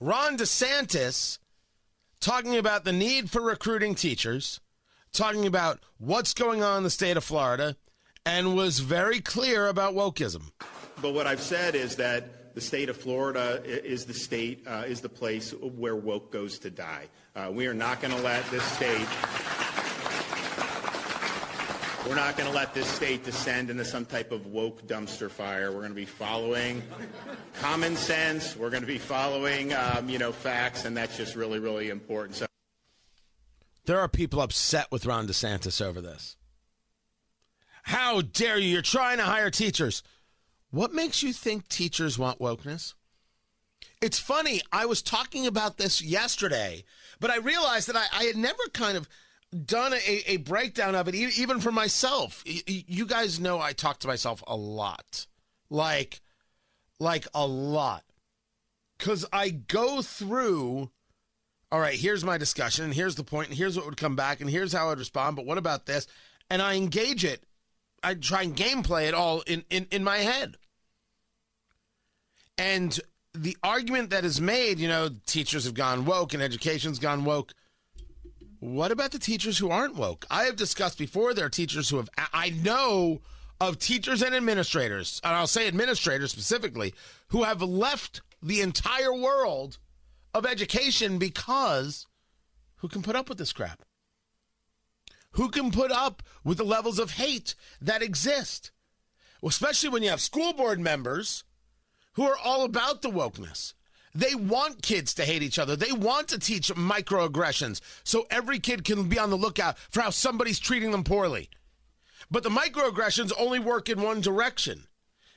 Ron DeSantis talking about the need for recruiting teachers, talking about what's going on in the state of Florida, and was very clear about wokeism. But what I've said is that the state of Florida is the state, uh, is the place where woke goes to die. Uh, we are not going to let this state we're not going to let this state descend into some type of woke dumpster fire. We're going to be following common sense. We're going to be following, um, you know, facts, and that's just really, really important. So, there are people upset with Ron DeSantis over this. How dare you? You're trying to hire teachers. What makes you think teachers want wokeness? It's funny. I was talking about this yesterday, but I realized that I, I had never kind of done a, a breakdown of it, even for myself. You guys know I talk to myself a lot, like, like a lot, because I go through. All right, here's my discussion, and here's the point, and here's what would come back, and here's how I'd respond. But what about this? And I engage it. I try and gameplay it all in, in, in my head. And the argument that is made, you know, teachers have gone woke and education's gone woke. What about the teachers who aren't woke? I have discussed before there are teachers who have, I know of teachers and administrators, and I'll say administrators specifically, who have left the entire world of education because who can put up with this crap? Who can put up with the levels of hate that exist? Especially when you have school board members who are all about the wokeness. They want kids to hate each other. They want to teach microaggressions so every kid can be on the lookout for how somebody's treating them poorly. But the microaggressions only work in one direction.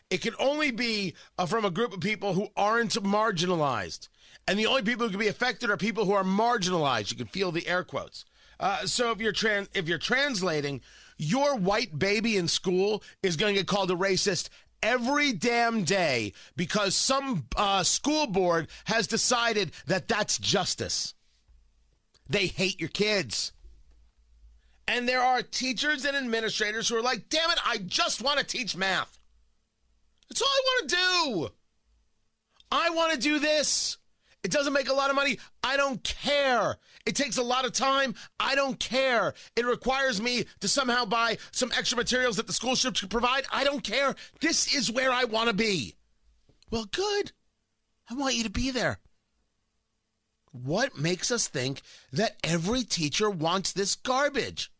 It can only be uh, from a group of people who aren't marginalized. And the only people who can be affected are people who are marginalized. You can feel the air quotes. Uh, so if you're if you're translating, your white baby in school is going to get called a racist every damn day because some uh, school board has decided that that's justice. They hate your kids. And there are teachers and administrators who are like, damn it, I just want to teach math. That's all I want to do. I want to do this. It doesn't make a lot of money. I don't care. It takes a lot of time. I don't care. It requires me to somehow buy some extra materials that the school should provide. I don't care. This is where I want to be. Well, good. I want you to be there. What makes us think that every teacher wants this garbage?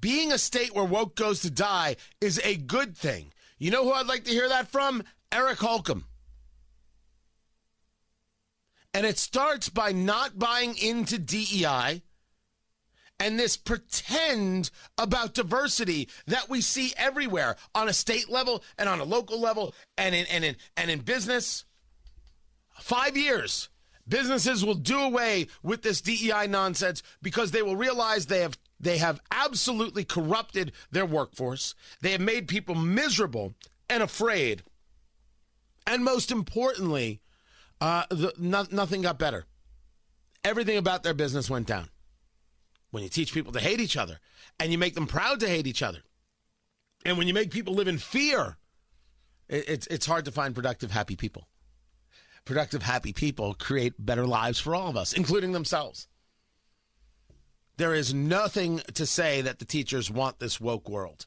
Being a state where woke goes to die is a good thing. You know who I'd like to hear that from? Eric Holcomb. And it starts by not buying into DEI and this pretend about diversity that we see everywhere on a state level and on a local level and in and in and in business. Five years, businesses will do away with this DEI nonsense because they will realize they have they have absolutely corrupted their workforce. They have made people miserable and afraid and most importantly, uh, the, no, nothing got better. Everything about their business went down. When you teach people to hate each other and you make them proud to hate each other, and when you make people live in fear, it, it's, it's hard to find productive, happy people. Productive, happy people create better lives for all of us, including themselves. There is nothing to say that the teachers want this woke world.